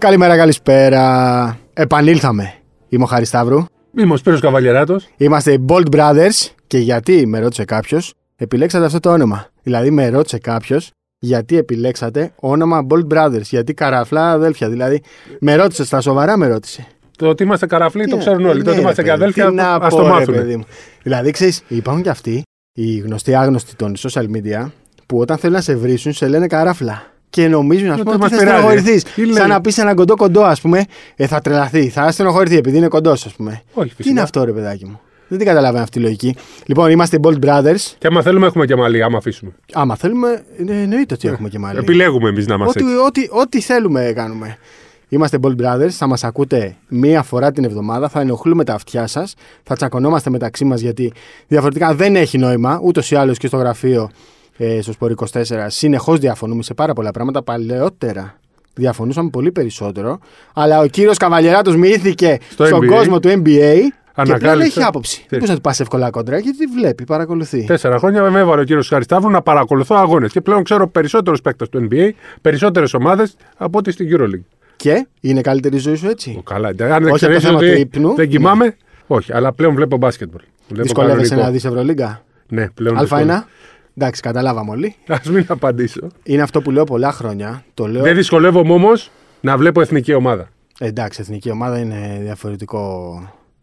Καλημέρα, καλησπέρα. Επανήλθαμε. Είμαι ο Χάρης Σταύρου. Είμαι ο Σπύρος Καβαλιεράτος. Είμαστε οι Bold Brothers. Και γιατί, με ρώτησε κάποιος, επιλέξατε αυτό το όνομα. Δηλαδή, με ρώτησε κάποιος, γιατί επιλέξατε όνομα Bold Brothers. Γιατί καραφλά αδέλφια. Δηλαδή, με ρώτησε στα σοβαρά, με ρώτησε. Το ότι είμαστε καραφλοί το ξέρουν όλοι. Ναι, το ότι είμαστε ρε και παιδί, αδέλφια, τι να ας πω, το ρε μάθουν. παιδί μου. Δηλαδή, ξέρεις, υπάρχουν και αυτοί, οι γνωστοί άγνωστοι των social media, που όταν θέλουν να σε βρίσουν, σε λένε καράφλα. Και νομίζουν, α Ότι πούμε, ότι μας θα πειράζει. στενοχωρηθείς. Τι λέει; Σαν να πεις έναν κοντό κοντό, ας πούμε, ε, θα τρελαθεί. Θα στενοχωρηθεί επειδή είναι κοντός, ας πούμε. Όχι, Τι φυσικά. είναι αυτό, ρε παιδάκι μου; Δεν την καταλαβαίνω αυτή τη λογική. Λοιπόν, είμαστε οι Bold Brothers. Και άμα θέλουμε, έχουμε και μαλλί, άμα αφήσουμε. Άμα θέλουμε, ε, εννοείται ότι έχουμε και μάλλον. Επιλέγουμε εμείς να είμαστε Ό,τι, έτσι. ό,τι, ό,τι θέλουμε κάνουμε. Είμαστε Bold Brothers, θα μας ακούτε μία φορά την εβδομάδα, θα ενοχλούμε τα αυτιά σας, θα τσακωνόμαστε μεταξύ μας γιατί διαφορετικά δεν έχει νόημα. Ούτως ή άλλως και στο γραφείο ε, στο Σπορ 24 συνεχώς διαφωνούμε σε πάρα πολλά πράγματα. Παλαιότερα διαφωνούσαμε πολύ περισσότερο. Αλλά ο κύριος Καβαλιεράτος μοιήθηκε Στο στον NBA. κόσμο του NBA και πλέον Ανακάλυψε. έχει άποψη. Τι. Δεν μπορεί να του πας εύκολα κόντρα γιατί τη βλέπει, παρακολουθεί. Τέσσερα χρόνια με έβαλε ο κύριος Χαρισταύρου να παρακολουθώ αγώνες. Και πλέον ξέρω περισσότερους παίκτες του NBA, περισσότερες ομάδες από ό,τι στην Euroleague. Και είναι καλύτερη η ζωή σου έτσι; Ο, καλά, αν δεν Όχι ξέρει από το θέμα ότι του ύπνου. δεν κοιμάμαι, όχι, αλλά πλέον βλέπω μπάσκετμπολ. Βλέπω Δυσκολεύεσαι κανονικό. να δεις Ευρωλίγκα. Ναι, πλέον. Α1. Εντάξει, καταλάβαμε όλοι. Α μην απαντήσω. Είναι αυτό που λέω πολλά χρόνια. Το λέω. Δεν δυσκολεύομαι όμως να βλέπω εθνική ομάδα. Ε, Εντάξει, εθνική ομάδα είναι διαφορετικό.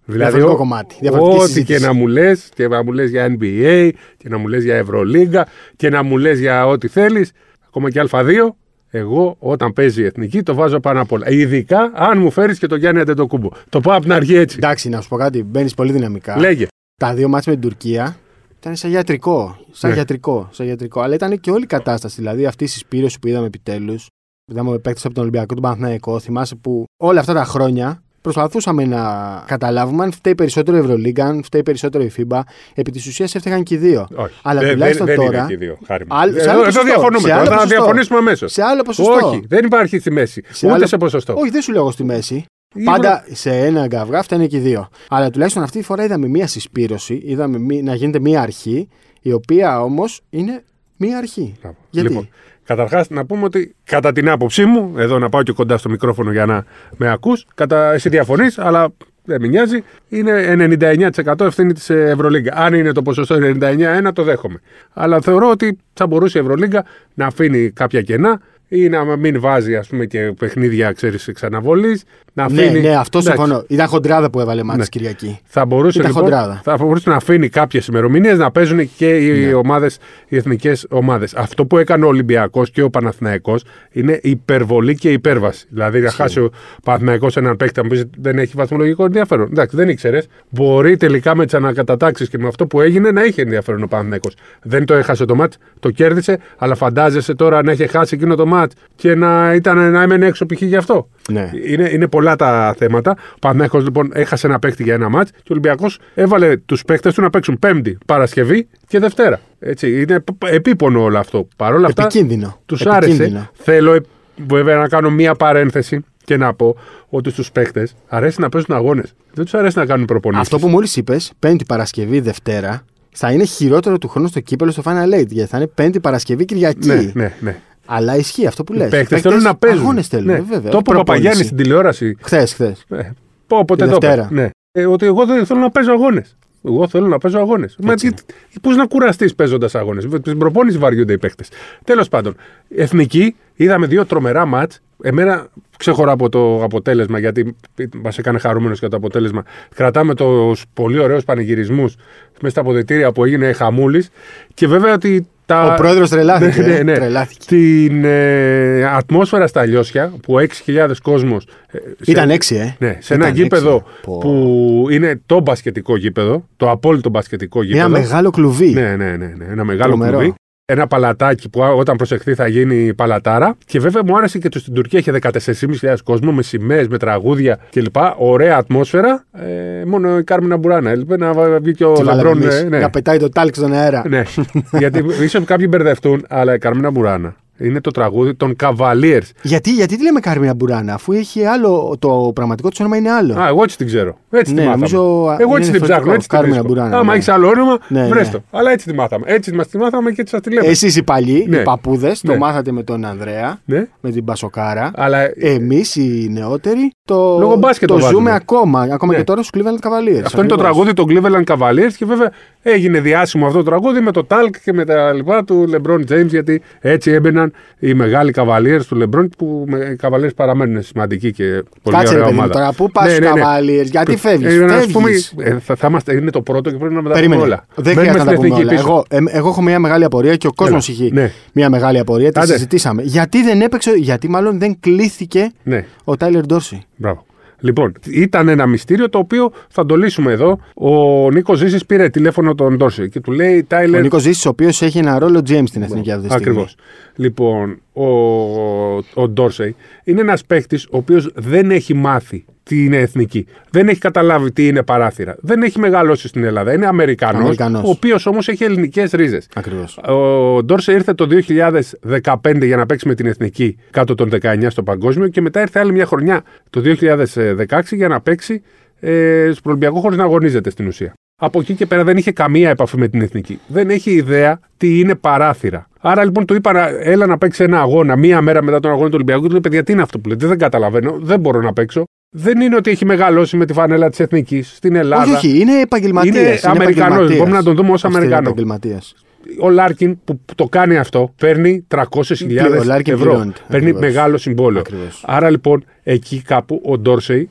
Δηλαδή, διαφορετικό ο- κομμάτι. Διαφορετική ό,τι συζήτηση. και να μου λες, και να μου λες για NBA, και να μου λες για Ευρωλίγκα, και να μου λες για ό,τι θέλεις, ακόμα και Α2, εγώ όταν παίζει η εθνική το βάζω πάνω απ' όλα. Ειδικά αν μου φέρεις και το Γιάννη Αντετοκούμπο. Το πάω από την αρχή έτσι. Εντάξει, να σου πω κάτι. Μπαίνεις πολύ δυναμικά. Λέγε. Τα δύο μάτια με την Τουρκία ήταν σαν γιατρικό. Σαν Ναι. γιατρικό. Σαν γιατρικό. Αλλά ήταν και όλη η κατάσταση. Δηλαδή αυτή η συσπήρωση που είδαμε επιτέλους. Είδαμε παίκτε από τον Ολυμπιακό, τον Παναθηναϊκό. Θυμάσαι που όλα αυτά τα χρόνια προσπαθούσαμε να καταλάβουμε αν φταίει περισσότερο η Ευρωλίγκα, αν φταίει περισσότερο η FIBA. Επί της ουσίας έφταιγαν και οι δύο. Όχι. Αλλά δεν, τουλάχιστον δεν, τώρα. δεν είναι και οι δύο. Χάρη μου. Άλλο- σε εδώ άλλο εδώ ποσοστό. διαφωνούμε Σε τώρα. άλλο Θα ποσοστό. διαφωνήσουμε αμέσως. Σε άλλο ποσοστό. Όχι, δεν υπάρχει στη μέση. Σε ούτε άλλο- σε ποσοστό. Όχι, δεν σου λέω εγώ στη μέση. Η Πάντα σε ένα γκαυγά φταίνε και οι δύο. Αλλά τουλάχιστον αυτή τη φορά είδαμε μία συσπήρωση, είδαμε μη- να γίνεται μία αρχή, η οποία όμως είναι μία αρχή. Μπράβο. Γιατί; Λοιπόν, Καταρχάς, να πούμε ότι κατά την άποψή μου, εδώ να πάω και κοντά στο μικρόφωνο για να με ακούς, κατά, εσύ διαφωνείς, αλλά δεν με νοιάζει, είναι 99% ευθύνη της Ευρωλίγκα. Αν είναι το ποσοστό 99-1, το δέχομαι. Αλλά θεωρώ ότι θα μπορούσε η Ευρωλίγκα να αφήνει κάποια κενά ή να μην βάζει ας πούμε, και παιχνίδια ξέρεις, εξαναβολής. Να Ναι, αφήνει... ναι, αυτό Εντάξει, συμφωνώ. Ήταν χοντράδα που έβαλε μάτι Ναι. Κυριακή. θα μπορούσε, Ήταν λοιπόν, χοντράδα. θα μπορούσε να αφήνει κάποιες ημερομηνίες να παίζουν και οι, Ναι. ομάδες, οι εθνικές ομάδες. Αυτό που έκανε ο Ολυμπιακός και ο Παναθηναϊκός είναι υπερβολή και υπέρβαση. Δηλαδή, να χάσει ο Παναθηναϊκός έναν παίκτη, να πεις δεν έχει βαθμολογικό ενδιαφέρον. Εντάξει, δεν ήξερες. Μπορεί τελικά με τις ανακατατάξεις και με αυτό που έγινε να είχε ενδιαφέρον ο Παναθηναϊκός. Δεν το έχασε το μάτς, το κέρδισε, αλλά φαντάζεσαι τώρα να είχε χάσει εκείνο το μάτς και να, ήταν, να έμενε έξω π.χ. γι' αυτό. Ναι. Είναι, είναι πολλά τα θέματα. Ο Παναθηναϊκός λοιπόν έχασε ένα παίκτη για ένα μάτς και ο Ολυμπιακός έβαλε τους παίκτες του να παίξουν Πέμπτη, Παρασκευή και Δευτέρα. Έτσι, είναι π- επίπονο όλο αυτό. Παρ' όλα αυτά, Επικίνδυνο. τους Επικίνδυνο. άρεσε. Θέλω ε, βέβαια να κάνω μία παρένθεση και να πω ότι στους παίκτες αρέσει να παίζουν αγώνες. Δεν τους αρέσει να κάνουν προπονήσεις. Αυτό που μόλις είπες, Πέμπτη Παρασκευή, Δευτέρα, θα είναι χειρότερο του χρόνου στο κύπελο στο Final Eight. Γιατί θα είναι Πέμπτη Παρασκευή Κυριακή. Ναι, ναι, ναι. Αλλά ισχύει αυτό που λες. Οι παίκτες θέλουν να παίζουν. Αγώνες θέλουν, Ναι. βέβαια. Το είπε ο Παπαγιάννης στην τηλεόραση. Χθες, χθες. Ε, πω, ποτέ Τη το είπε. Δευτέρα. Ναι. Ε, ότι εγώ δεν θέλω να παίζω αγώνες. Εγώ θέλω να παίζω αγώνες. Μα Έτσι πώς να κουραστείς παίζοντας αγώνες; Την προπόνηση βαριούνται οι παίκτες. Τέλος πάντων, εθνική, είδαμε δύο τρομερά ματ. Εμένα ξέχωρα από το αποτέλεσμα, γιατί μας έκανε χαρούμενος για το αποτέλεσμα. Κρατάμε τους πολύ ωραίους πανηγυρισμούς μέσα στα αποδετήρια που έγινε χαμούλης. Και βέβαια ότι τα. Ο πρόεδρος τρελάθηκε. Ναι, ναι, ναι. Τρελάθηκε. Την ε, ατμόσφαιρα στα Λιώσια που 6.000 κόσμος ε, σε- Ήταν έξι, ε. ναι, σε ένα Ήταν γήπεδο έξι. Πω. που είναι το μπασκετικό γήπεδο, το απόλυτο μπασκετικό γήπεδο. Ένα μεγάλο κλουβί. Ναι, ναι, ναι, ναι, ένα μεγάλο Τρομερό. κλουβί. Ένα παλατάκι που όταν προσεχθεί θα γίνει παλατάρα. Και βέβαια μου άρεσε και το στην Τουρκία είχε 14.500 κόσμο με σημαίες, με τραγούδια κλπ. Ωραία ατμόσφαιρα. Ε, μόνο η Κάρμινα Μπουράνα έλειπε να βγει και ο Τι βάλαμε Λεμπρόν. εμείς, ε, ναι. Να πετάει το τάλκ στον αέρα. ναι. Γιατί ίσως κάποιοι μπερδευτούν, αλλά η Κάρμινα Μπουράνα Είναι το τραγούδι των Cavaliers. Γιατί, γιατί τη λέμε Κάρμινα Μπουράνα, αφού έχει άλλο. Το πραγματικό της όνομα είναι άλλο. Α, εγώ έτσι την ξέρω. Έτσι Ναι, τη μάθαμε. νομίζω, εγώ είναι έτσι την διαφορετικό. ψάχνω. Έτσι την Κάρμινα βρίσκω. Μπουράνα, Άμα ναι. έχεις άλλο όνομα, Ναι, βρες ναι. το. Αλλά έτσι τη μάθαμε. Έτσι μας τη μάθαμε και έτσι σα τη λέμε. Εσείς οι παλιοί, Ναι. οι παππούδε, Ναι. το μάθατε με τον Ανδρέα, Ναι. με την Πασοκάρα. Αλλά Εμείς οι νεότεροι το, Λόγω μπάσκετ το το ζούμε βάζουμε. ακόμα. Ακόμα Ναι. και τώρα στους Cleveland Cavaliers. αυτό είναι το Ακριβώς. τραγούδι των Cleveland Cavaliers και βέβαια έγινε διάσημο αυτό το τραγούδι με το Talk και με τα λοιπά του LeBron James γιατί έτσι έμπαιναν οι μεγάλοι Cavaliers του LeBron που με- οι Cavaliers παραμένουν σημαντικοί και πολύ Κάτσε ρε ωραία παιδί μου ομάδα. τώρα, πού πας Ναι, στου ναι, ναι. Cavaliers, γιατί φεύγεις. Ε, να σου πούμε, ε, θα, θα είμαστε, είναι το πρώτο και πρέπει να με τα πούμε Περίμενε. όλα. Δεν Μένουμε χρειάζεται να τα στην πούμε εθνική όλα. πίσω. Εγώ, ε, εγώ έχω μια μεγάλη απορία και ο κόσμος Έλα. έχει Ναι. μια μεγάλη απορία. Τη Άντε. συζητήσαμε. Γιατί δεν έπαιξε, γιατί μάλλον δεν κλήθηκε Ναι. ο Τάιλερ Ντόρση. Μπράβο. Λοιπόν, ήταν ένα μυστήριο το οποίο θα το λύσουμε εδώ. Ο Νίκος Ζήσης πήρε τηλέφωνο τον Ντόρση και του λέει Ο Τάιλερ. Νίκος Ζήσης, ο οποίος έχει ένα ρόλο James στην εθνική αυτή τη στιγμή. Ακριβώς. Λοιπόν, ο, ο Ντόρσεϊ είναι ένας παίκτη ο οποίος δεν έχει μάθει τι είναι εθνική. Δεν έχει καταλάβει τι είναι παράθυρα. Δεν έχει μεγαλώσει στην Ελλάδα. Είναι Αμερικανός, Αμερικανός. ο οποίος όμως έχει ελληνικές ρίζες. Ακριβώς. Ο Ντόρσε ήρθε το 2015 για να παίξει με την εθνική κάτω των 19 στο παγκόσμιο και μετά ήρθε άλλη μια χρονιά το 2016 για να παίξει ε, στο Ολυμπιακό χωρίς να αγωνίζεται στην ουσία. Από εκεί και πέρα δεν είχε καμία επαφή με την εθνική. Δεν έχει ιδέα τι είναι παράθυρα. Άρα λοιπόν του είπα, να- έλα να παίξει ένα αγώνα μία μέρα μετά τον αγώνα του Ολυμπιακού. Και του λέει, παιδιά, τι είναι αυτό που λέτε, δεν καταλαβαίνω, δεν μπορώ να παίξω. Δεν είναι ότι έχει μεγαλώσει με τη φανέλα της εθνικής στην Ελλάδα. Όχι, όχι, είναι επαγγελματίας. Είναι Αμερικανός, μπορούμε να τον δούμε ως Αμερικανό. Επαγγελματίας. Ο Λάρκιν που που το κάνει αυτό παίρνει 300.000 Ο Λάρκιν ευρώ. πληρώνεται. Παίρνει Ακριβώς. μεγάλο συμβόλαιο. Ακριβώς. Άρα λοιπόν εκεί κάπου ο Ντόρσεϊ ε,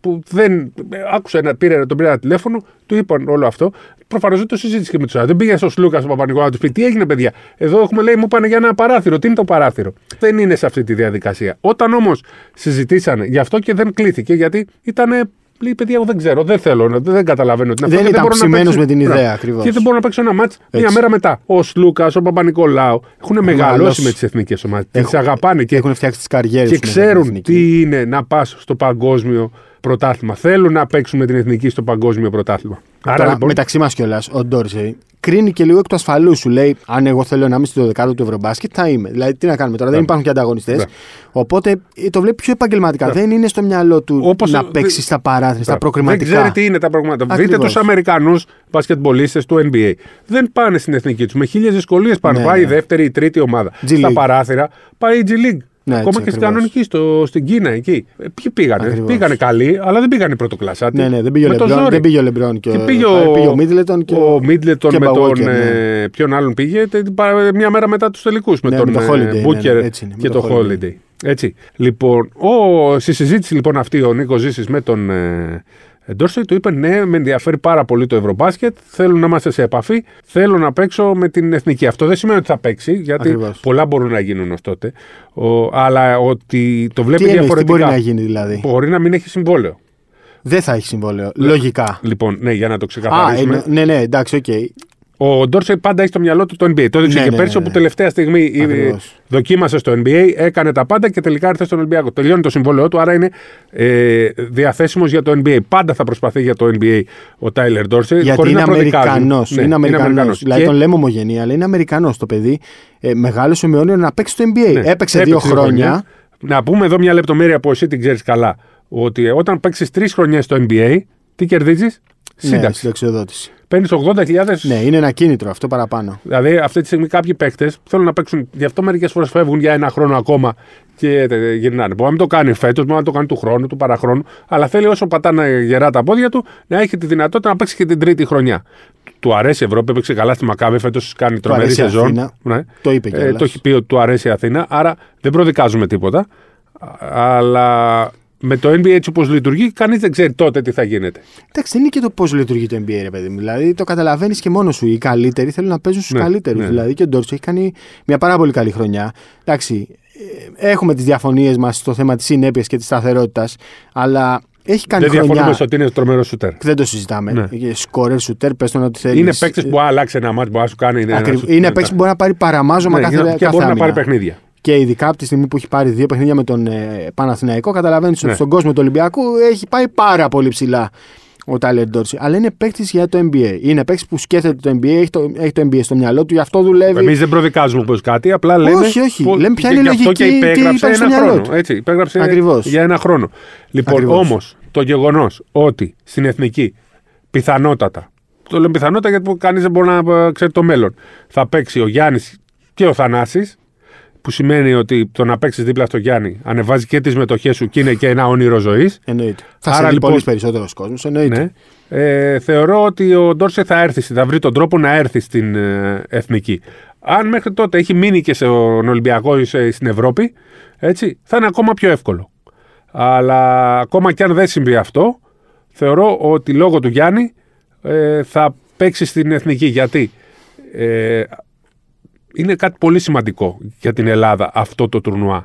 που δεν. ε, άκουσε ένα, πήρε, τον πήρε ένα τηλέφωνο, του είπαν όλο αυτό. Προφανώς δεν το συζήτησε και με τους άλλους. Δεν πήγε στο Σλούκας στον Παπα-Νικολάου να τους πει τι έγινε, παιδιά; Εδώ έχουμε λέει, μου πάνε για ένα παράθυρο. Τι είναι το παράθυρο; Δεν είναι σε αυτή τη διαδικασία. Όταν όμως συζητήσανε γι' αυτό και δεν κλείθηκε, γιατί ήταν. Λέει, παιδιά, εγώ δεν ξέρω, δεν θέλω, να- δεν καταλαβαίνω τι είναι Δεν αυτό. και ήταν μπορώ να ψημένος παίξω- με την ιδέα, Μπράβο. ακριβώς. Και δεν μπορώ να παίξω ένα μάτς μια Έτσι. μέρα μετά. Ο Σλούκα, ο Παπα-Νικολάου έχουν μεγαλώσει μεγαλώσει. με τις εθνικές ομάδες. Τις Έχουν- αγαπάνε και Έχουν φτιάξει τις καριέρες και ξέρουν τι είναι να πας στο παγκόσμιο πρωτάθλημα. Θέλουν να παίξουν με την εθνική στο παγκόσμιο πρωτάθλημα. Άρα Τώρα, λοιπόν. μεταξύ μας κιόλας, ο Ντόρσεϊ κρίνει και λίγο εκ του ασφαλού σου. Λέει: Αν εγώ θέλω να είμαι στο 12ο του Ευρωμπάσκετ, θα είμαι. Δηλαδή, τι να κάνουμε τώρα, δεν Ναι. υπάρχουν και ανταγωνιστές. Ναι. Οπότε ε, το βλέπει πιο επαγγελματικά. Δεν είναι στο μυαλό του Όπως- να δε- παίξει στα παράθυρα, στα Δεν προκριματικά. ξέρει τι είναι τα πράγματα. Δείτε Ακριβώς. του Αμερικανούς μπασκετμπολίστες του NBA. Δεν πάνε στην εθνική τους. Με χίλιες δυσκολίες πάνε. Ναι, πάει η ναι. δεύτερη, η τρίτη ομάδα. G Στα League. παράθυρα πάει η G League. Ναι, Ακόμα έτσι, και στην ακριβώς. κανονική, στο, στην Κίνα εκεί. Ε, Ποιοι πήγανε. Ακριβώς. Πήγανε καλοί, αλλά δεν πήγανε πρωτοκλασάτη. Ναι, ναι, δεν πήγε ο Με το Λεμπρόν, ζόρι. δεν πήγε ο Λεμπρόν και, Και ο- πήγε πήγε ο, ο Μίτλετον και ο Μίτλετον και με τον. Walker, ναι. ε, ποιον άλλον πήγε, τε- πα- μια μέρα μετά τους τελικούς. Με Ναι, τον με το ε, Holiday, ναι, Booker ναι, έτσι είναι, με και το το Holiday. Holiday. Έτσι. Λοιπόν, ο, στη συζήτηση λοιπόν αυτή ο Νίκος Ζήσης με τον ε, Ντόρσεϊ του είπε: Ναι, με ενδιαφέρει πάρα πολύ το Ευρωμπάσκετ. Θέλω να είμαστε σε επαφή. Θέλω να παίξω με την εθνική. Αυτό δεν σημαίνει ότι θα παίξει, γιατί Ακριβώς. πολλά μπορούν να γίνουν ως τότε. Ο, αλλά ότι το βλέπει Τι εννοείς, τι διαφορετικά. μπορεί να γίνει δηλαδή; Μπορεί να μην έχει συμβόλαιο. Δεν θα έχει συμβόλαιο. Λογικά. Λοιπόν, ναι, για να το Α, ξεκαθαρίσουμε. ε, ναι, ναι, εντάξει, οκ. Ο Ντόρσεϊ πάντα έχει στο μυαλό του το NBA. Το έδειξε Ναι, και ναι, πέρσι, ναι, όπου ναι. τελευταία στιγμή ε, Ακριβώς. δοκίμασε στο NBA, έκανε τα πάντα και τελικά ήρθε στον Ολυμπιακό. Τελειώνει το συμβόλαιό του, άρα είναι ε, διαθέσιμος για το NBA. Πάντα θα προσπαθεί για το NBA ο Τάιλερ Ντόρσεϊ. Γιατί χωρίς είναι να προδικάζει. Αμερικανός. Ναι, είναι Αμερικανός. Αμερικανός. Δηλαδή Και- τον λέμε ομογενή, αλλά είναι Αμερικανός το παιδί. Ε, μεγάλωσε με όνειρο να παίξει στο NBA. ναι, Έπαιξε δύο χρόνια. Να πούμε εδώ μια λεπτομέρεια που εσύ την ξέρεις καλά. Ότι όταν παίξεις τρεις χρονιές στο NBA, τι κερδίζεις, Ναι, σύνταξη. συνταξιοδότηση. Παίρνεις 80.000 Ναι, είναι ένα κίνητρο αυτό παραπάνω. Δηλαδή, αυτή τη στιγμή κάποιοι παίκτες θέλουν να παίξουν. Γι' αυτό μερικές φορές φεύγουν για ένα χρόνο ακόμα και ε, γυρνάνε. Μπορεί να μην το κάνει φέτος, μπορεί να το κάνει του χρόνου, του παραχρόνου. Αλλά θέλει όσο πατάνε γερά τα πόδια του να έχει τη δυνατότητα να παίξει και την τρίτη χρονιά. Του αρέσει η Ευρώπη, έπαιξε καλά στη Μακάβη, φέτος κάνει τρομερή αρέσει η σεζόν. Αθήνα. Ναι. Το είπε Ε, κιόλας. το έχει πει ότι του αρέσει η Αθήνα, άρα δεν προδικάζουμε τίποτα. Α- Αλλά με το NBA έτσι όπως λειτουργεί, κανείς δεν ξέρει τότε τι θα γίνεται. Εντάξει, δεν είναι και το πώς λειτουργεί το NBA, ρε παιδί μου. Δηλαδή το καταλαβαίνεις και μόνος σου. Οι καλύτεροι θέλουν να παίζουν στους Ναι, καλύτερους. ναι. Δηλαδή και ο Ντόρτσο έχει κάνει μια πάρα πολύ καλή χρονιά. Εντάξει, ε, έχουμε τις διαφωνίες μας στο θέμα της συνέπειας και της σταθερότητας, αλλά έχει κάνει δεν διαφωνούμε χρονιά. στο ότι είναι τρομερός σούτερ. Δεν το συζητάμε. Ναι. Σκόρερ, σουτέρ, πες τον ό,τι θέλεις. Είναι παίκτε που αλλάξει ένα μάτι, μπορεί να σου κάνει. ένα Ακριβώς. σουτ Είναι μετά. παίκτης που μπορεί να πάρει παραμάζωμα Ναι, κάθε, και να- κάθε και μπορεί να άμυνα. πάρει παιχνίδια. Και ειδικά από τη στιγμή που έχει πάρει δύο παιχνίδια με τον ε, Παναθηναϊκό, καταλαβαίνεις Ναι. ότι στον κόσμο του Ολυμπιακού έχει πάει πάρα πολύ ψηλά ο Τάιλερ Ντόρση, αλλά είναι παίκτης για το NBA. Είναι παίκτης που σκέφτεται το NBA, έχει το, έχει το NBA στο μυαλό του, γι' αυτό δουλεύει. Εμείς δεν προδικάζουμε πως κάτι, απλά λέμε. Όχι, όχι. Που, λέμε ποια είναι η γι' αυτό λογική. και τι υπέγραψε υπάρχει στο ένα μυαλό χρόνο. του. Έτσι, υπέγραψε Ακριβώς. για ένα χρόνο. Λοιπόν, Ακριβώς. όμως το γεγονός ότι στην εθνική πιθανότατα. Το λέμε πιθανότατα γιατί κανείς δεν μπορεί να ε, ξέρει το μέλλον. Θα παίξει ο Γιάννης και ο Θανάσης που σημαίνει ότι το να παίξεις δίπλα στο Γιάννη ανεβάζει και τις μετοχές σου και είναι και ένα όνειρο ζωής. Εννοείται. Θα Άρα, σε δει λοιπόν- πολύς περισσότερος κόσμος. Εννοείται. Ναι. Ε, θεωρώ ότι ο Ντόρσε θα έρθει, θα βρει τον τρόπο να έρθει στην ε, εθνική. Αν μέχρι τότε έχει μείνει και στον Ολυμπιακός ή σε- στην Ευρώπη, έτσι, θα είναι ακόμα πιο εύκολο. Αλλά ακόμα και αν δεν συμβεί αυτό, θεωρώ ότι λόγω του Γιάννη ε, θα παίξει στην εθνική. Γιατί ε, είναι κάτι πολύ σημαντικό για την Ελλάδα αυτό το τουρνουά.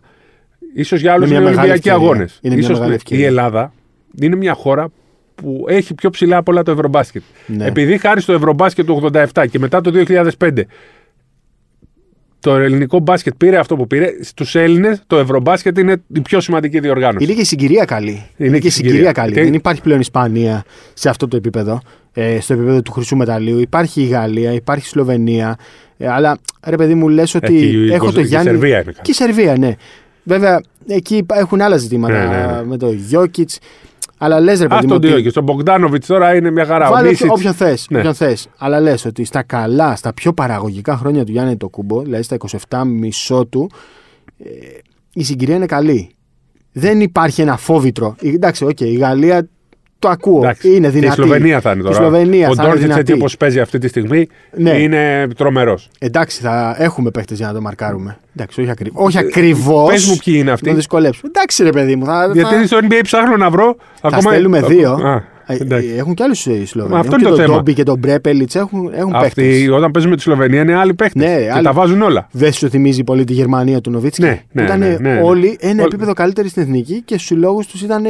Ίσως για άλλους Είναι είναι, μια μεγάλη Ολυμπιακοί ευκαιρία. αγώνες. Είναι μια Ίσως μεγάλη ναι, ευκαιρία. η Ελλάδα είναι μια χώρα που έχει πιο ψηλά από όλα το Ευρωμπάσκετ. Ναι. Επειδή χάρη στο Ευρωμπάσκετ του 87 και μετά το 2005 το ελληνικό μπάσκετ πήρε αυτό που πήρε, στους Έλληνες το Ευρωμπάσκετ είναι η πιο σημαντική διοργάνωση. Είναι και η συγκυρία καλή. Είναι, και η συγκυρία, συγκυρία. καλή. Και- Δεν υπάρχει πλέον Ισπανία σε αυτό το επίπεδο. Ε, στο επίπεδο του χρυσού μεταλλίου. Υπάρχει η Γαλλία, υπάρχει η Σλοβενία. Ε, αλλά ρε παιδί μου, λες ότι Ε, και η έχω Κοσ- το και η Γιάννη. Σερβία είναι καλή. Και η Σερβία, ναι. Βέβαια, εκεί υπά- έχουν άλλα ζητήματα Ναι, ναι, ναι. με το Γιώκητς. Αλλά λες, ρε παιδί Αυτό μου. το ότι- και στον Μπογκδάνοβιτ τώρα είναι μια χαρά. Ο Βάλε Μίσιτς- όποιον θες. Ναι. Όποιον θες. Αλλά λες ότι στα καλά, στα πιο παραγωγικά χρόνια του Γιάννη Αντετοκούνμπο, δηλαδή στα 27 μισό του, ε, η συγκυρία είναι καλή. Δεν υπάρχει ένα φόβητρο. Ε, Εντάξει, οκ, η Γαλλία το ακούω. Εντάξει, είναι και δυνατή. Η Σλοβενία θα είναι Η τώρα. Σλοβενία ο θα είναι Ντόντσιτς έτσι δυνατή. όπως παίζει αυτή τη στιγμή Ναι. είναι τρομερός. Εντάξει, θα έχουμε παίχτε για να το μαρκάρουμε. Εντάξει, όχι, ακριβ... όχι ακριβώς. Πες μου ποιοι είναι αυτοί. Να δυσκολέψουμε. Εντάξει, ρε παιδί μου. Θα, Γιατί θα... στο NBA ψάχνω να βρω. θα στέλνουμε δύο. Α, Ε, εντάξει. ε, έχουν κι άλλους οι Σλοβενοί. Μα αυτό Έχουν είναι και το τον θέμα. Ντόμπι και τον Μπρέπελιτς έχουν, έχουν Αυτοί παίχτες. όταν παίζουν με τη Σλοβενία είναι άλλοι παίχτε. Ναι, και άλλοι. τα βάζουν όλα. Δεν σου θυμίζει πολύ τη Γερμανία του Νοβίτσκι; Ναι, ναι, ήταν ναι, ναι, ναι. όλοι ένα Όλοι- επίπεδο καλύτεροι στην εθνική και στους συλλόγου τους ήταν.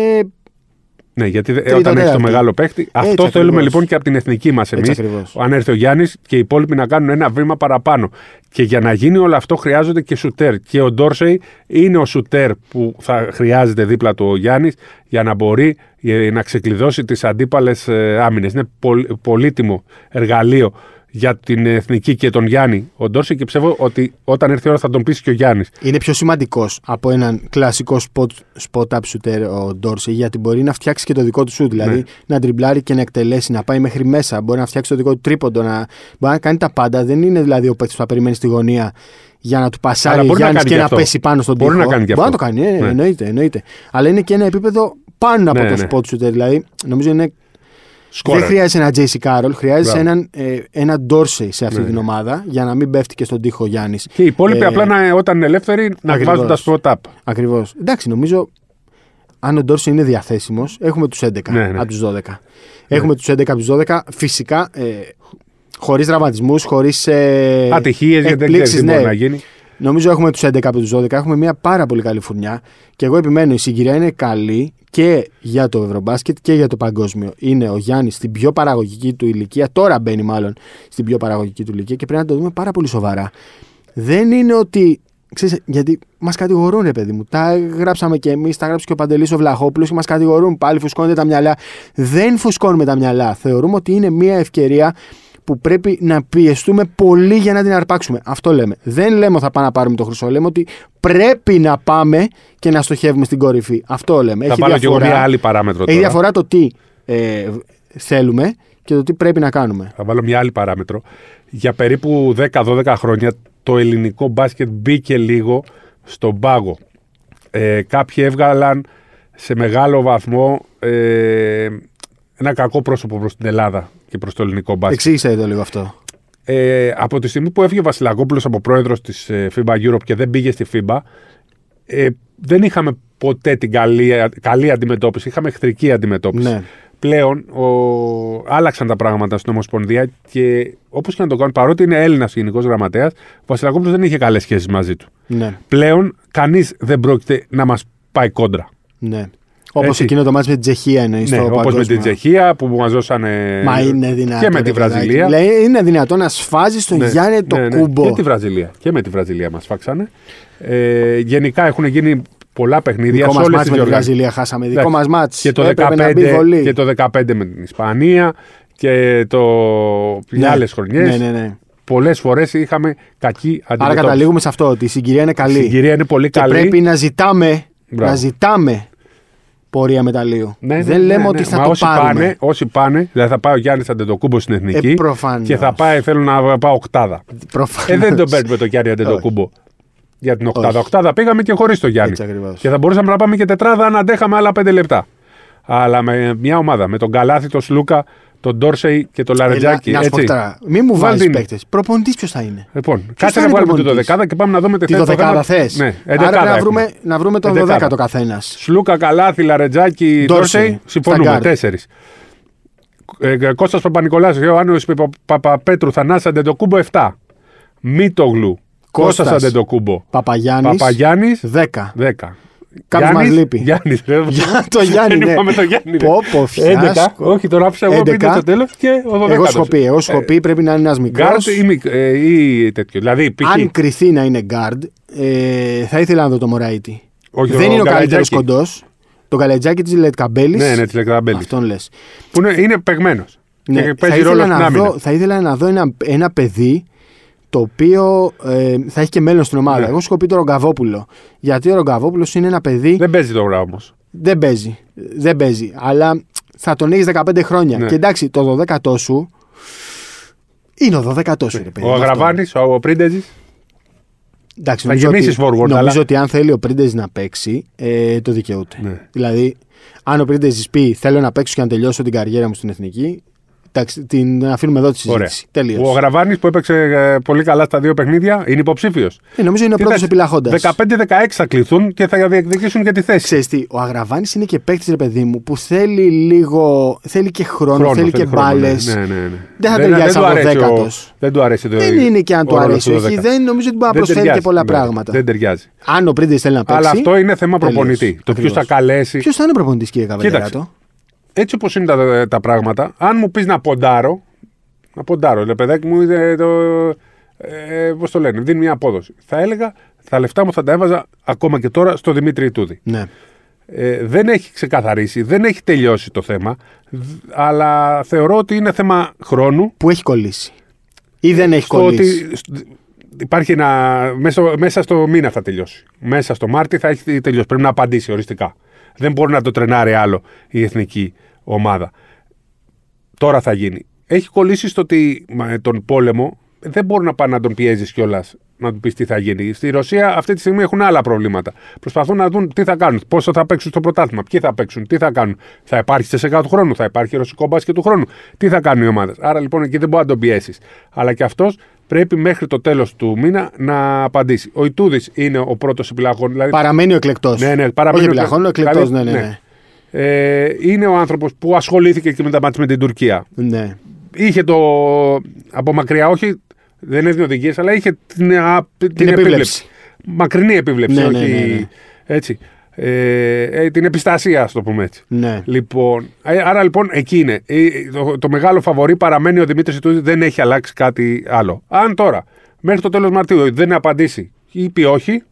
Ναι, γιατί δε- Τρίτα, όταν έχεις το τέταρτη. μεγάλο παίχτη, αυτό ακριβώς. θέλουμε λοιπόν και από την εθνική μας εμείς. ακριβώς. Αν έρθει ο Γιάννης και οι υπόλοιποι να κάνουν ένα βήμα παραπάνω. Και για να γίνει όλο αυτό χρειάζονται και σουτέρ. Και ο Ντόρσεϊ είναι ο σουτέρ που θα χρειάζεται δίπλα του ο Γιάννης για να μπορεί ε, να ξεκλειδώσει τις αντίπαλες άμυνες. Είναι πολ- πολύτιμο εργαλείο για την εθνική και τον Γιάννη ο Ντόρσεϊ και πιστεύω ότι όταν έρθει η ώρα θα τον πείσει και ο Γιάννης. Είναι πιο σημαντικός από έναν κλασικό spot, spot up shooter ο Ντόρσεϊ γιατί μπορεί να φτιάξει και το δικό του shoot. Δηλαδή Ναι. να τριμπλάρει και να εκτελέσει, να πάει μέχρι μέσα. Μπορεί να φτιάξει το δικό του τρίποντο. Να... Μπορεί να κάνει τα πάντα. Δεν είναι δηλαδή ο παίκτης που θα περιμένει στη γωνία για να του Αλλά πασάρει ο μπορεί να Γιάννης κάνει και και να αυτό. πέσει πάνω στον Μπορεί τοίχο. να κάνει και μπορεί αυτό. να το κάνει, ε, Ναι. εννοείται, εννοείται. Αλλά είναι και ένα επίπεδο πάνω από Ναι, το ναι. spot shooter. Δηλαδή νομίζω είναι Σκόρερ. Δεν χρειάζεσαι ένα JC Carroll, χρειάζεσαι Μπράβο. έναν, ε, ένα Dorsey σε αυτή Ναι. την ομάδα για να μην πέφτει και στον τοίχο Γιάννης. Και οι υπόλοιποι Ε, απλά να, όταν είναι ελεύθεροι να ακριβώς. βάζουν τα spot up. Ακριβώς. Εντάξει, νομίζω αν ο Ντόρσεϊ είναι διαθέσιμος, έχουμε τους 11 Ναι, ναι. από τους 12. Έχουμε τους 11 από τους 12. Φυσικά ε, χωρίς τραυματισμούς, χωρίς. Ε, Ατυχίες γιατί δεν ξέρεις τι ναι. μπορεί να γίνει. Νομίζω έχουμε τους 11 από τους 12. Έχουμε μια πάρα πολύ καλή φουρνιά. Και εγώ επιμένω, η συγκυρία είναι καλή και για το Ευρωμπάσκετ και για το παγκόσμιο. Είναι ο Γιάννης στην πιο παραγωγική του ηλικία. Τώρα μπαίνει μάλλον στην πιο παραγωγική του ηλικία και πρέπει να το δούμε πάρα πολύ σοβαρά. Δεν είναι ότι. Ξέρεις, γιατί μας κατηγορούν, ρε παιδί μου. Τα γράψαμε και εμείς, τα γράψει και ο Παντελής ο Βλαχόπουλος και μας κατηγορούν. Πάλι φουσκώνετε τα μυαλά. Δεν φουσκώνουμε τα μυαλά. Θεωρούμε ότι είναι μια ευκαιρία που πρέπει να πιεστούμε πολύ για να την αρπάξουμε. Αυτό λέμε. Δεν λέμε ότι θα πάμε να πάρουμε το χρυσό. Λέμε ότι πρέπει να πάμε και να στοχεύουμε στην κορυφή. Αυτό λέμε. Θα Έχει βάλω και εγώ διαφορά, μια άλλη παράμετρο έχει τώρα. διαφορά το τι ε, θέλουμε και το τι πρέπει να κάνουμε. Θα βάλω μια άλλη παράμετρο. Για περίπου 10-12 χρόνια το ελληνικό μπάσκετ μπήκε λίγο στον πάγο. Ε, κάποιοι έβγαλαν σε μεγάλο βαθμό ε, ένα κακό πρόσωπο προς την Ελλάδα και προς το ελληνικό μπάσκετ. Εξήγησε το λίγο αυτό. Ε, από τη στιγμή που έφυγε ο Βασιλακόπουλος από πρόεδρος της ε, FIBA Europe και δεν πήγε στη FIBA, ε, δεν είχαμε ποτέ την καλή, καλή αντιμετώπιση. Είχαμε εχθρική αντιμετώπιση. Ναι. Πλέον ο, άλλαξαν τα πράγματα στην Ομοσπονδία και όπως και να το κάνουν, παρότι είναι Έλληνας γενικός γραμματέας, ο Βασιλακόπουλο δεν είχε καλές σχέσεις μαζί του. Ναι. Πλέον κανείς δεν πρόκειται να μας πάει κόντρα. ναι. Όπως Έτσι. εκείνο το μάτι με την Τσεχία εννοείς. Ναι, όπως με την Τσεχία που μας δώσανε. Μα είναι δυνατόν. Και με τη ρε παιδάκι. Βραζιλία. Λέει, είναι δυνατόν να σφάζεις τον Ναι, Γιάννη το ναι, ναι. κούμπο. Και τη Βραζιλία. Και με τη Βραζιλία μας φάξανε. Ε, γενικά έχουν γίνει πολλά παιχνίδια. Δικό σε μας όλες μάτς τις με τη διοργανώσεις. Βραζιλία χάσαμε. Δικό Εντάξει. μας μάτς. Και το, Έπρεπε να μπει 15, βολή. και το 15 με την Ισπανία και το... Ναι. ναι. άλλες χρονιές. Ναι, ναι, ναι. Πολλές φορές είχαμε κακή Άρα αντιμετώπιση. καταλήγουμε σε αυτό ότι η συγκυρία είναι Η καλή. συγκυρία είναι πολύ και καλή. πρέπει να ζητάμε, Μπράβο. να ζητάμε πορεία μεταλλίου. Ναι, ναι, Δεν ναι, λέμε ναι. ότι θα Μα το όσοι πάρουμε. Πάνε, όσοι πάνε, δηλαδή θα πάει ο Γιάννης Αντετοκούμπος στην εθνική Ε, προφανώς. και θα πάει, θέλω να πάω οκτάδα. Προφανώς. Ε, δεν τον παίρνουμε το Γιάννη Αντετοκούμπο για την οκτάδα. Όχι. Οκτάδα πήγαμε και χωρίς το Γιάννη. Έτσι ακριβώς. Και θα μπορούσαμε να πάμε και τετράδα αν αντέχαμε άλλα πέντε λεπτά. Αλλά με μια ομάδα, με τον Καλάθι, τον Σλούκα, τον Ντόρσεϊ και τον Λαρετζάκη. Έλα, να σου πω έτσι. τώρα, μην μου Βάλ βάλεις την. παίκτες. Προπονητής ποιος θα είναι; Λοιπόν, θα κάτσε να είναι βγάλουμε τη προπονητής; δωδεκάδα και πάμε να δούμε τι Τη θέση θα δωδεκάδα κάνουμε. θες. Ναι, Άρα πρέπει εντεκάδα να έχουμε. βρούμε, να βρούμε τον Εντεκάδα. δωδέκατο καθένας. Σλούκα, Καλάθι, Λαρετζάκη, Ντόρσεϊ, Ντόρσεϊ. Συμφωνούμε. στα γκαρντ. Τέσσερις. Ε, Κώστας Παπανικολάου, Ιωάννης Παπα- Παπαπέτρου, Θανάσης Αντετοκούνμπο 7. Μίτογλου, Κώστας Κώστας. Αντετοκούνμπο. Παπαγιάννης. Παπαγιάννης 10. 10. Κάποιος μας λείπει. Γιάννης, ρε. Για το Γιάννη, Δεν ναι. είπαμε το Γιάννη. ρε. Πω, πω, 11. φιάσκο. Όχι, τον άφησα εγώ 11. πείτε στο τέλος και ο 12. Εγώ σου έχω πει, εγώ σου έχω πει πρέπει να είναι ένας μικρός. Γκάρτ ή, μικ- ε, ή τέτοιο. Δηλαδή, π.χ. Αν κρυθεί να είναι guard, ε, θα ήθελα να δω το Μωραήτη. Όχι, Δεν ο είναι ο καλύτερος Γκαλετζάκη. κοντός. Το καλετζάκι της Λετκαμπέλης. Ναι, ναι, της Λεκραμπέλη. Αυτόν λες. Που είναι, είναι παιγμένος. Ναι, Και θα, παίζει ρόλο ήθελα στην να άμυνα. δω, θα ήθελα να δω ένα, ένα παιδί το οποίο ε, θα έχει και μέλλον στην ομάδα. Ναι. Εγώ σου έχω πει το Ρογκαβόπουλο. Γιατί ο Ρογκαβόπουλος είναι ένα παιδί. Δεν παίζει τώρα όμως. Δεν παίζει. Δεν παίζει. Αλλά θα τον έχεις 15 χρόνια. Ναι. Και εντάξει, το 12ο σου. Είναι ο 12ο σου, ρε παιδί. Ο Αυτό. Αγραβάνης, ο Πρίντεζης. Εντάξει, Θα νομίζω ότι, γεμίσεις forward, νομίζω αλλά- ότι αν θέλει ο Πρίντεζ να παίξει, ε, το δικαιούται. Ναι. Δηλαδή, αν ο Πρίντεζ πει θέλω να παίξω και να τελειώσω την καριέρα μου στην εθνική, εντάξει, την αφήνουμε εδώ τη Ωραία. συζήτηση. Τελείω. Ο Αγραβάνη που έπαιξε ε, πολύ καλά στα δύο παιχνίδια είναι υποψήφιος. Ε, νομίζω είναι ο πρώτος επιλαχόντα. 15-16 θα κληθούν και θα διεκδικήσουν και τη θέση. Ξέρεις τι, ο Αγραβάνης είναι και παίκτης, ρε παιδί μου, που θέλει λίγο. θέλει και χρόνο, Χρόνος, θέλει και χρόνο, μπάλες. Ναι, ναι, ναι. Δεν θα ταιριάσει του από αρέσει ο- δέκατος. Δεν του αρέσει το Δεν είναι και αν του ο ρόλος αρέσει. του όχι, δωδέκατου. δεν νομίζω ότι μπορεί να Δεν προσφέρει και ταιριάζει. πολλά Ναι, πράγματα. Δεν ταιριάζει. Αν ο Πρίντεζ θέλει να παίξει. Αλλά αυτό είναι θέμα προπονητή. Το ποιος θα καλέσει. Ποιος θα είναι προπονητής, κύριε Καβαλιαράτο; Κοίταξε. Έτσι όπως είναι τα, τα πράγματα, αν μου πεις να ποντάρω. Να ποντάρω, ρε παιδάκι μου, είναι το. Ε, Πώς το λένε, δίνει μια απόδοση. Θα έλεγα, τα λεφτά μου θα τα έβαζα ακόμα και τώρα στο Δημήτρη Ιτούδη. Ναι. Ε, δεν έχει ξεκαθαρίσει, δεν έχει τελειώσει το θέμα, δ- αλλά θεωρώ ότι είναι θέμα χρόνου. Που έχει κολλήσει. Ή δεν έχει στο κολλήσει. ότι σ- υπάρχει ένα. Μέσα, μέσα στο μήνα θα τελειώσει. Μέσα στο Μάρτι θα έχει τελειώσει. Πρέπει να απαντήσει οριστικά. Δεν μπορεί να το τρενάρει άλλο η εθνική ομάδα. Τώρα θα γίνει. Έχει κολλήσει στο ότι με τον πόλεμο δεν μπορεί να πάει να τον πιέζεις κιόλας να του πεις τι θα γίνει. Στη Ρωσία αυτή τη στιγμή έχουν άλλα προβλήματα. Προσπαθούν να δουν τι θα κάνουν, πόσο θα παίξουν στο πρωτάθλημα, ποιοι θα παίξουν, τι θα κάνουν. Θα υπάρχει σε του χρόνου, θα υπάρχει ρωσικό μπάσκετ του χρόνου. Τι θα κάνουν οι ομάδες. Άρα λοιπόν εκεί δεν μπορεί να τον πιέσει. Αλλά και αυτός πρέπει μέχρι το τέλος του μήνα να απαντήσει. Ο Ιτούδης είναι ο πρώτος επιλαγών. Δηλαδή, Παραμένει ο εκλεκτός. ναι, ναι, παραμένει Όχι ο επιλαχών, ο εκλεκτός. Ναι, ναι, ναι. Ε, είναι ο άνθρωπος που ασχολήθηκε και με τα μάτια με την Τουρκία. ναι. Είχε το. από μακριά, όχι, δεν έδινε οδηγίες, αλλά είχε την, α, την, επίβλεψη. Μακρινή επίβλεψη, Ναι, ναι, όχι. ναι, ναι. Έτσι. Ε, ε, την επιστασία, ας το πούμε έτσι. ναι. Λοιπόν, ε, άρα λοιπόν εκεί είναι. Ε, Το, το μεγάλο φαβορή παραμένει ο Δημήτρης Ιτούδη, δεν έχει αλλάξει κάτι άλλο. Αν τώρα μέχρι το τέλος Μαρτίου δεν απαντήσει ή πει όχι,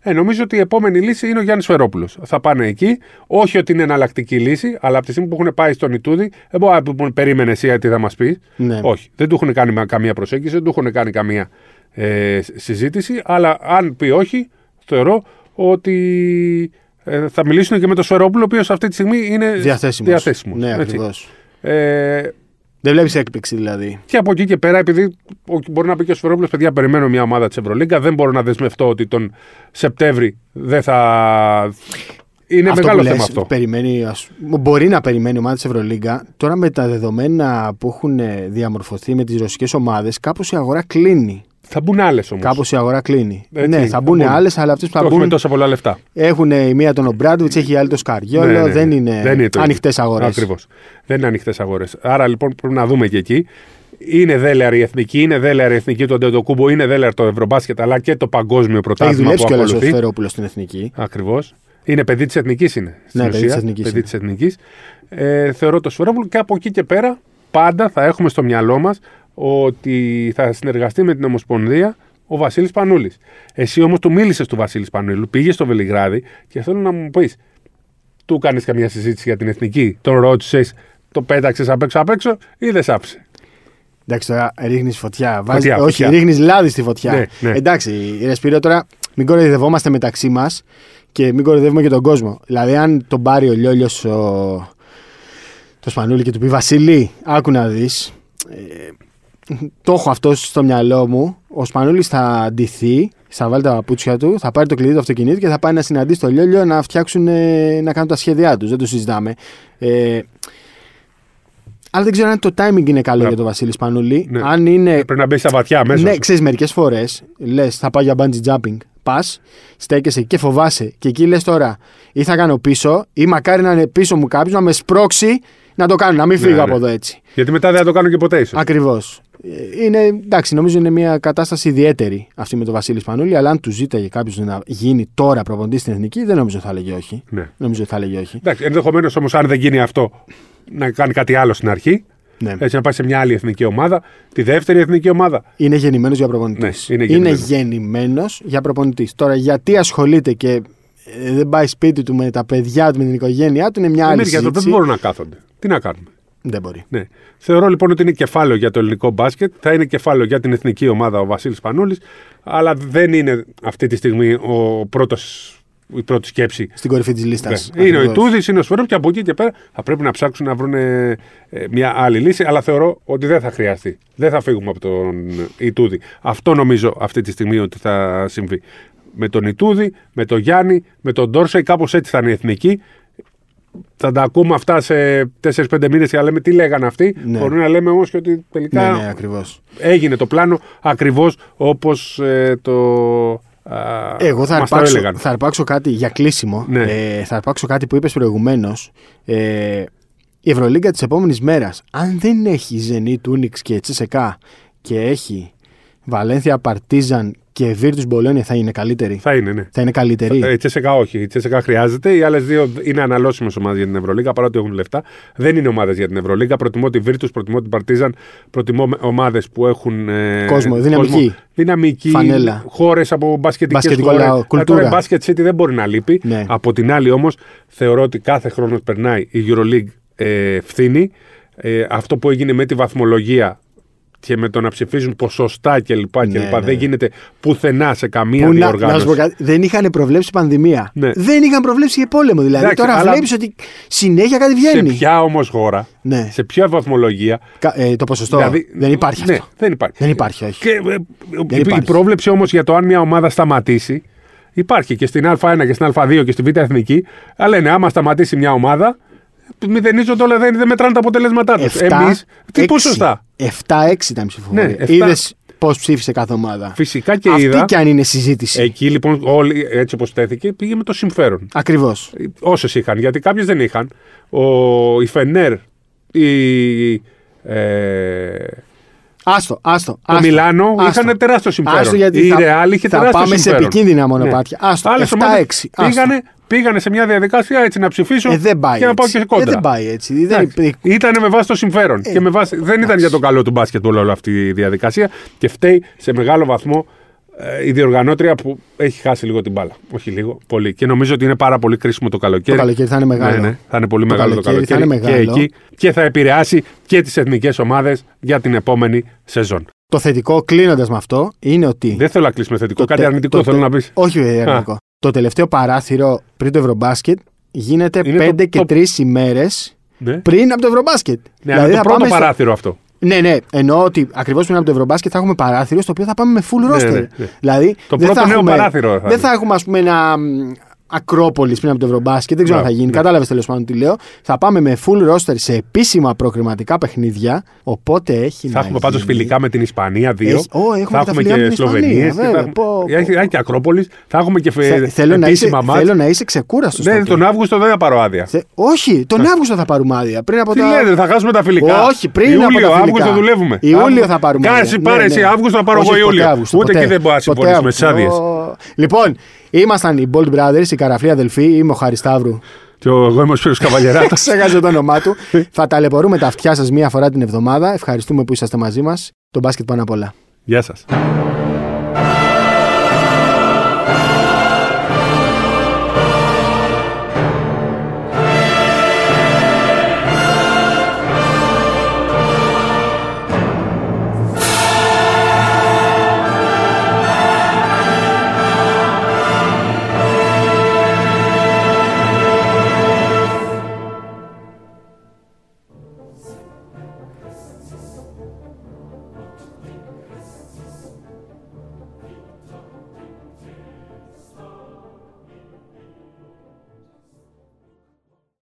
ε, νομίζω ότι η επόμενη λύση είναι ο Γιάννης Φερόπουλος. Θα πάνε εκεί. Όχι ότι είναι εναλλακτική λύση, αλλά από τη στιγμή που έχουν πάει στον Ιτούδη, δεν μπορεί να πούμε περίμενε εσύ τι θα μας πεις. Ναι. Όχι. Δεν του έχουν κάνει μα- καμία προσέγγιση, δεν του έχουν κάνει καμία ε, συζήτηση. Αλλά αν πει όχι, θεωρώ ότι ε, θα μιλήσουν και με τον Σφερόπουλο, ο οποίος αυτή τη στιγμή είναι Διαθέσιμος. διαθέσιμος, Ναι, έτσι. ακριβώς. Ε, Δεν βλέπεις έκπληξη δηλαδή. και από εκεί και πέρα, επειδή ο- μπορεί να πει και ο Σφερόπουλο, παιδιά, περιμένω μια ομάδα της Ευρωλίγκα, δεν μπορώ να δεσμευτώ ότι τον Σεπτέμβρη δεν θα. Είναι αυτό μεγάλο που θέμα λες, αυτό. Περιμένει, ας- μπορεί να περιμένει η ομάδα της Ευρωλίγκα. Τώρα με τα δεδομένα που έχουν ε, διαμορφωθεί με τις ρωσικές ομάδες, κάπως η αγορά κλείνει. Θα μπουν άλλες όμως. Κάπως η αγορά κλείνει. Έτσι, ναι, θα θα μπουν μπουν. άλλες, αλλά αυτές που θα Όχι με μπουν τόσα πολλά λεφτά. έχουν η μία τον Ομπράντοβιτς, έχει η άλλη το Σκαριόλο. Ναι, ναι, ναι. Δεν είναι, το ανοιχτές ίδιο. αγορές. Ακριβώς. Δεν είναι ανοιχτές αγορές. Άρα λοιπόν πρέπει να δούμε και εκεί. Είναι δέλεαρη η εθνική, είναι δέλεαρη η εθνική του Αντετοκούμπο, είναι δέλεαρ το Ευρωμπάσκετ αλλά και το παγκόσμιο Έχει πρωτάθλημα δουλέψει που κιόλας ο ακολουθεί. Σφερόπουλος στην εθνική. Ακριβώς. Είναι παιδί της εθνικής είναι. στην Ναι, παιδί ουσία. της εθνικής Παιδί είναι. της εθνικής. Ε, θεωρώ το Σφερόπουλο και από εκεί και πέρα πάντα θα έχουμε στο μυαλό μας ότι θα συνεργαστεί με την Ομοσπονδία ο Βασίλης Πανούλης. Εσύ όμως του μίλησες του Βασίλη Πανούλη, πήγες στο Βελιγράδι και θέλω να μου πεις, του κάνεις καμία συζήτηση για την εθνική, τον ρώτησες, το πέταξες απ' έξω απ' έξω ή δεν σάψε. Εντάξει, τώρα ρίχνεις φωτιά. Βάζεις- Φωτιά, όχι, φωτιά. ρίχνεις λάδι στη φωτιά. Ναι, ναι. Εντάξει, η Ρεσπίρο τώρα μην κοροϊδευόμαστε μεταξύ μας και μην κοροϊδεύουμε και τον κόσμο. Δηλαδή, αν τον πάρει ο Λιόλιος ο... το Σπανούλη και του πει Βασίλη, άκου να δεις. Το έχω αυτό στο μυαλό μου. Ο Σπανούλης θα αντιθεί, θα βάλει τα παπούτσια του, θα πάρει το κλειδί του αυτοκινήτου και θα πάει να συναντήσει τον Λιόλιο να φτιάξουν, ε, να κάνουν τα σχέδιά τους. Δεν το συζητάμε. Ε, αλλά δεν ξέρω αν το timing είναι καλό Μπράβο. για τον Βασίλη Σπανούλη. Ναι. Αν είναι Πρέπει να μπει στα βαθιά μέσα. ναι, ξέρεις, μερικές φορές λες, θα πάω για bungee jumping. Πας, στέκεσαι και φοβάσαι. Και εκεί λες τώρα, ή θα κάνω πίσω, ή μακάρι να είναι πίσω μου κάποιος να με σπρώξει να το κάνω, να μην φύγω Ναι, από ναι. εδώ έτσι. Γιατί μετά δεν θα το κάνω και ποτέ ίσως. Ακριβώς. Είναι, εντάξει, νομίζω είναι μια κατάσταση ιδιαίτερη αυτή με τον Βασίλη Σπανούλη, αλλά αν του ζήταγε κάποιος να γίνει τώρα προποντή στην εθνική, δεν νομίζω θα έλεγε όχι. Ναι. Νομίζω θα έλεγε όχι. Εντάξει, ενδεχομένως όμως, αν δεν γίνει αυτό, να κάνει κάτι άλλο στην αρχή. Ναι. Έτσι, να πάει σε μια άλλη εθνική ομάδα, τη δεύτερη εθνική ομάδα. Είναι γεννημένος για προπονητής. Ναι, είναι είναι γεννημένος. γεννημένος για προπονητής. Τώρα, γιατί ασχολείται και ε, δεν πάει σπίτι του με τα παιδιά του, με την οικογένειά του, είναι μια άλλη Εμείς για το δεν συζήτηση. μπορούν να κάθονται. Τι να κάνουμε; Δεν μπορεί. Ναι. Θεωρώ λοιπόν ότι είναι κεφάλαιο για το ελληνικό μπάσκετ. Θα είναι κεφάλαιο για την εθνική ομάδα ο Βασίλης Πανούλης. Αλλά δεν είναι αυτή τη στιγμή ο πρώτος, η πρώτη σκέψη. Στην κορυφή της λίστας. Ναι. Είναι ο Ιτούδης, είναι ο Σφερόπ και από εκεί και πέρα θα πρέπει να ψάξουν να βρουν ε, μια άλλη λύση. Αλλά θεωρώ ότι δεν θα χρειαστεί. Δεν θα φύγουμε από τον Ιτούδη. Αυτό νομίζω αυτή τη στιγμή ότι θα συμβεί. Με τον Ιτούδη, με τον Γιάννη, με τον Ντόρσεϊ, κάπως έτσι θα είναι η εθνική. Θα τα ακούμε αυτά σε 4-5 μήνες και να λέμε τι λέγανε αυτοί. Ναι. Μπορεί να λέμε όμως και ότι τελικά Ναι, ναι, ακριβώς. έγινε το πλάνο ακριβώς όπως το. α, Εγώ θα μας το αρπάξω, έλεγαν. θα αρπάξω κάτι για κλείσιμο. Ναι. Ε, θα αρπάξω κάτι που είπες προηγουμένως. Ε, η Ευρωλίγκα της επόμενης μέρας, αν δεν έχει Ζενή, Τούνιξ και Τσεσεκά και έχει Βαλένθια, Παρτίζαν και Virtus Μπολόνια, θα είναι καλύτερη. Θα είναι, ναι. Θα είναι καλύτερη. Ε, Η Τσέσεκα όχι. Η Τσέσεκα χρειάζεται. Οι άλλες δύο είναι αναλώσιμες ομάδες για την Ευρωλίγα παρότι έχουν λεφτά. Δεν είναι ομάδες για την Ευρωλίγα. Προτιμώ τη Βίρτου, προτιμώ την Παρτίζαν. Προτιμώ ομάδες που έχουν. ε, Κόσμο, δυναμική. δυναμική Φανέλα. Χώρες από μπασκετικές Μπασκετικό χώρες. λαό, κουλτούρα. Τώρα η Basket City δεν μπορεί να λείπει. Ναι. Από την άλλη όμως θεωρώ ότι κάθε χρόνος περνάει η Euroleague ε, φθήνει. Ε, αυτό που έγινε με τη βαθμολογία και με το να ψηφίζουν ποσοστά κλπ. Ναι, κλπ. ναι. Δεν γίνεται πουθενά σε καμία Που να, να διοργάνωση. σου πω κάτι, δεν είχαν προβλέψει πανδημία. Ναι. Δεν είχαν προβλέψει και πόλεμο. Δηλαδή Εντάξει, τώρα αλλά- βλέπεις ότι συνέχεια κάτι σε βγαίνει. ποια όμως χώρα, Ναι. σε ποια βαθμολογία. Κα- ε, το ποσοστό δηλαδή- δεν υπάρχει ναι, αυτό. Δεν υπάρχει. Δεν υπάρχει, όχι. Και, ε, η, υπάρχει. η πρόβλεψη όμως για το αν μια ομάδα σταματήσει υπάρχει και στην Α1 και στην Α2 και στη Β' Εθνική. Αλλά λένε άμα σταματήσει μια ομάδα, μηδενίζονται όλα, δεν, δεν μετράνε τα αποτελέσματά τους. Εμεί, τι ποσοστά; 7-6 ήταν η ψηφοφορία. Ναι, εφτά. Είδες πώς ψήφισε κάθε ομάδα; Φυσικά και Αυτή είδα. κι αν είναι συζήτηση. Εκεί λοιπόν, όλοι έτσι όπως τέθηκε, πήγε με το συμφέρον. Ακριβώς. Όσες είχαν, γιατί κάποιες δεν είχαν. Ο, η Φενέρ, η. Ε, Άστο, άστο. Το άστο, Μιλάνο άστο. είχαν τεράστιο συμφέρον. Άστο, γιατί η θα- Ρεάλ είχε θα τεράστιο πάμε σε συμφέρον. επικίνδυνα μονοπάτια. Άστο, Άλλες 7-6, ομάδες άστο. Πήγανε, πήγανε σε μια διαδικασία έτσι να ψηφίσω Ε, δεν πάει και να πάω έτσι. και σε κόντρα. Ε, δεν πάει έτσι. Δεν υπ- Ήταν με βάση το συμφέρον. και με βάση, δεν ήταν για το καλό του μπάσκετ όλη αυτή η διαδικασία και φταίει σε μεγάλο βαθμό ε, η διοργανώτρια που έχει χάσει λίγο την μπάλα. Όχι λίγο, πολύ. Και νομίζω ότι είναι πάρα πολύ κρίσιμο το καλοκαίρι. Το καλοκαίρι θα είναι μεγάλο. Ναι, ναι, θα είναι πολύ Το μεγάλο το καλοκαίρι καλοκαίρι. θα είναι μεγάλο. Και εκεί και θα επηρεάσει και τις εθνικές ομάδες για την επόμενη σεζόν. Το θετικό κλείνοντας με αυτό είναι ότι. Δεν θέλω να κλείσουμε θετικό. το Κάτι τε- αρνητικό το θέλω τε- να πεις. Όχι, ε, αρνητικό. Το τελευταίο παράθυρο πριν το Ευρωμπάσκετ γίνεται Είναι 5 το- και το- 3 ημέρες Ναι. πριν από το Ευρωμπάσκετ. Ναι, αλλά το Δηλαδή θα πρώτο πάμε στο- παράθυρο αυτό. Ναι, ναι. Εννοώ ότι ακριβώς πριν από το Ευρωμπάσκετ θα έχουμε παράθυρο στο οποίο θα πάμε με full roster. ναι, ναι. Δηλαδή, Το δεν πρώτο θα νέο έχουμε, παράθυρο θα Δεν είναι. θα έχουμε, ας πούμε, ένα μ, Ακρόπολης πριν από το Ευρωμπάσκετ. Δεν ξέρω αν θα Μπράβο, γίνει. ναι. Κατάλαβες τέλος πάντων τι λέω. Θα πάμε με full roster σε επίσημα προκριματικά παιχνίδια. Οπότε έχει Θα να έχουμε πάντως γίνει. φιλικά με την Ισπανία δύο. Έχει- Ω, έχουμε θα και τα έχουμε φιλικά με και την Ισπανία, Σλοβενίε. βέβαια. Πω, πω. Έχει έχει και Ακρόπολης. Θα έχουμε και Θε- φε- θέλω, να είσαι, επίσημα μάτς. θέλω να είσαι ξεκούραστος. Ναι, τον Αύγουστο δεν θα πάρω άδεια. Θε... Όχι, τον Αύγουστο θα πάρουμε άδεια. Πριν από Τι τα... λέτε, θα χάσουμε τα φιλικά. Όχι, πριν Ιούλιο, από τα φιλικά. Αύγουστο δουλεύουμε. Ιούλιο Αύγουστο. θα πάρουμε Κάνε άδεια. εσύ, πάρε Ναι, εσύ ναι. Αύγουστο, θα πάρω Όχι, εγώ ποτέ Ιούλιο. Αύγουστο, Ούτε ποτέ. εκεί δεν μπορώ να Ποτέ συμφωνήσουμε στι άδειε. Αύγουστο. Λοιπόν, ήμασταν οι Bold Brothers, οι καραφλοί αδελφοί. Είμαι ο Χαρισταύρου. Και ο- εγώ είμαι ο Σπύρος Καβαλιεράτα. Ξέχασε το όνομά του. θα ταλαιπωρούμε τα αυτιά σας μία φορά την εβδομάδα. Ευχαριστούμε που είσαστε μαζί μας. Το μπάσκετ πάνω απ' όλα. Γεια σας.